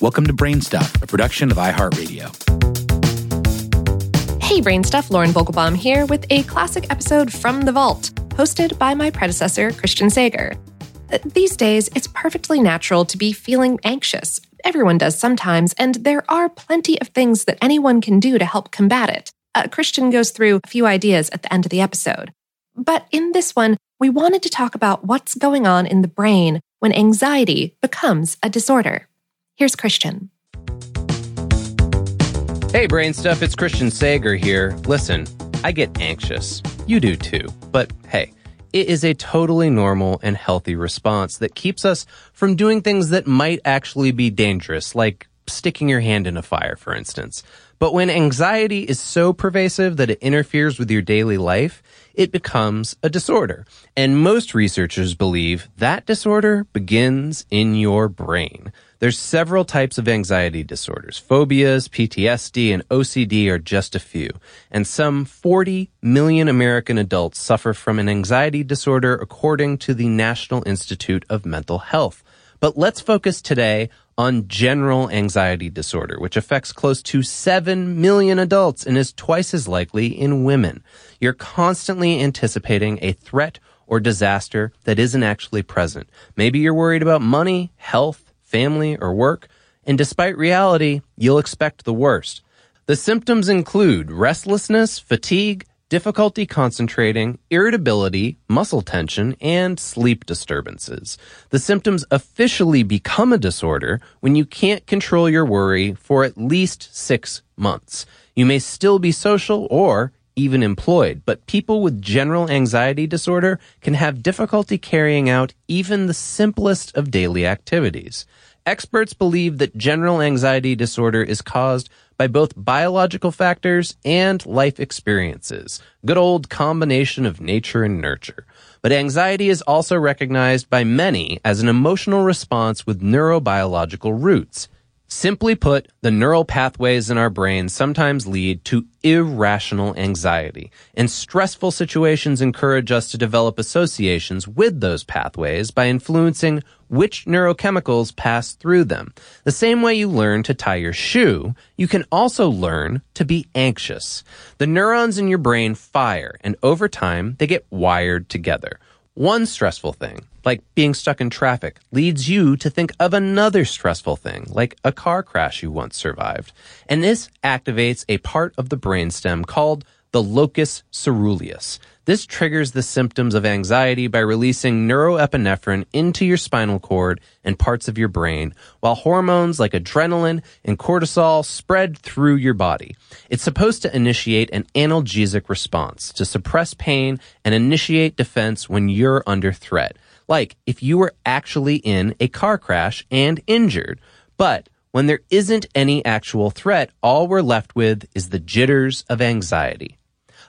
Welcome to BrainStuff, a production of iHeartRadio. Hey, BrainStuff, Lauren Vogelbaum here with a classic episode from The Vault, hosted by my predecessor, Christian Sager. Uh, these days, it's perfectly natural to be feeling anxious. Everyone does sometimes, and there are plenty of things that anyone can do to help combat it. Uh, Christian goes through a few ideas at the end of the episode. But in this one, we wanted to talk about what's going on in the brain when anxiety becomes a disorder. Here's Christian. Hey, BrainStuff, it's Christian Sager here. Listen, I get anxious. You do too. But hey, it is a totally normal and healthy response that keeps us from doing things that might actually be dangerous, like sticking your hand in a fire, for instance. But when anxiety is so pervasive that it interferes with your daily life, it becomes a disorder. And most researchers believe that disorder begins in your brain. There's several types of anxiety disorders. Phobias, PTSD, and OCD are just a few. And some 40 million American adults suffer from an anxiety disorder according to the National Institute of Mental Health. But let's focus today on general anxiety disorder, which affects close to 7 million adults and is twice as likely in women. You're constantly anticipating a threat or disaster that isn't actually present. Maybe you're worried about money, health, family, or work, and despite reality, you'll expect the worst. The symptoms include restlessness, fatigue, difficulty concentrating, irritability, muscle tension, and sleep disturbances. The symptoms officially become a disorder when you can't control your worry for at least six months. You may still be social or even employed, but people with general anxiety disorder can have difficulty carrying out even the simplest of daily activities. Experts believe that general anxiety disorder is caused by both biological factors and life experiences. Good old combination of nature and nurture. But anxiety is also recognized by many as an emotional response with neurobiological roots. Simply put, the neural pathways in our brain sometimes lead to irrational anxiety, and stressful situations encourage us to develop associations with those pathways by influencing which neurochemicals pass through them. The same way you learn to tie your shoe, you can also learn to be anxious. The neurons in your brain fire, and over time, they get wired together. One stressful thing, like being stuck in traffic, leads you to think of another stressful thing, like a car crash you once survived. And this activates a part of the brainstem called the locus ceruleus. This triggers the symptoms of anxiety by releasing neuroepinephrine into your spinal cord and parts of your brain, while hormones like adrenaline and cortisol spread through your body. It's supposed to initiate an analgesic response to suppress pain and initiate defense when you're under threat. Like if you were actually in a car crash and injured. But when there isn't any actual threat, all we're left with is the jitters of anxiety.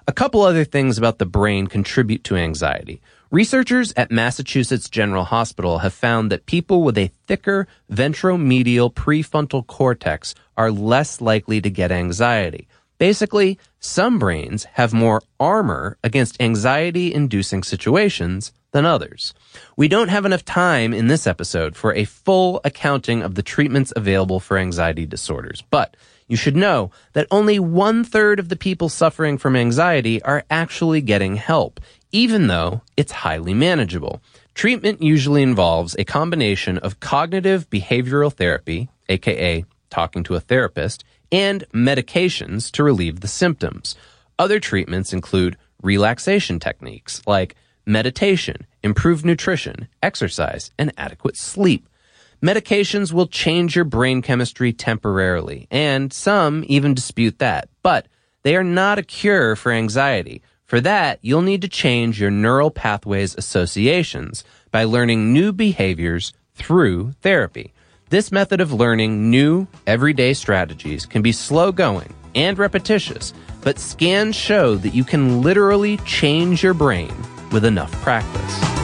A couple other things about the brain contribute to anxiety. Researchers at Massachusetts General Hospital have found that people with a thicker ventromedial prefrontal cortex are less likely to get anxiety. Basically, some brains have more armor against anxiety inducing situations than others. We don't have enough time in this episode for a full accounting of the treatments available for anxiety disorders, but you should know that only one third of the people suffering from anxiety are actually getting help, even though it's highly manageable. Treatment usually involves a combination of cognitive behavioral therapy, aka talking to a therapist, and medications to relieve the symptoms. Other treatments include relaxation techniques like meditation, improved nutrition, exercise, and adequate sleep. Medications will change your brain chemistry temporarily, and some even dispute that, but they are not a cure for anxiety. For that, you'll need to change your neural pathways associations by learning new behaviors through therapy. This method of learning new, everyday strategies can be slow going and repetitious, but scans show that you can literally change your brain with enough practice.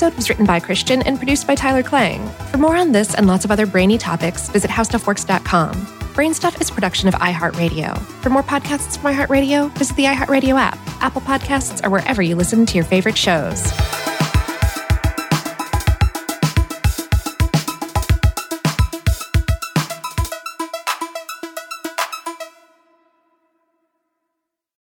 Episode was written by Christian and produced by Tyler Klang. For more on this and lots of other brainy topics, visit howstuffworks.com. BrainStuff is production of iHeartRadio. For more podcasts from iHeartRadio, visit the iHeartRadio app, Apple Podcasts, or wherever you listen to your favorite shows.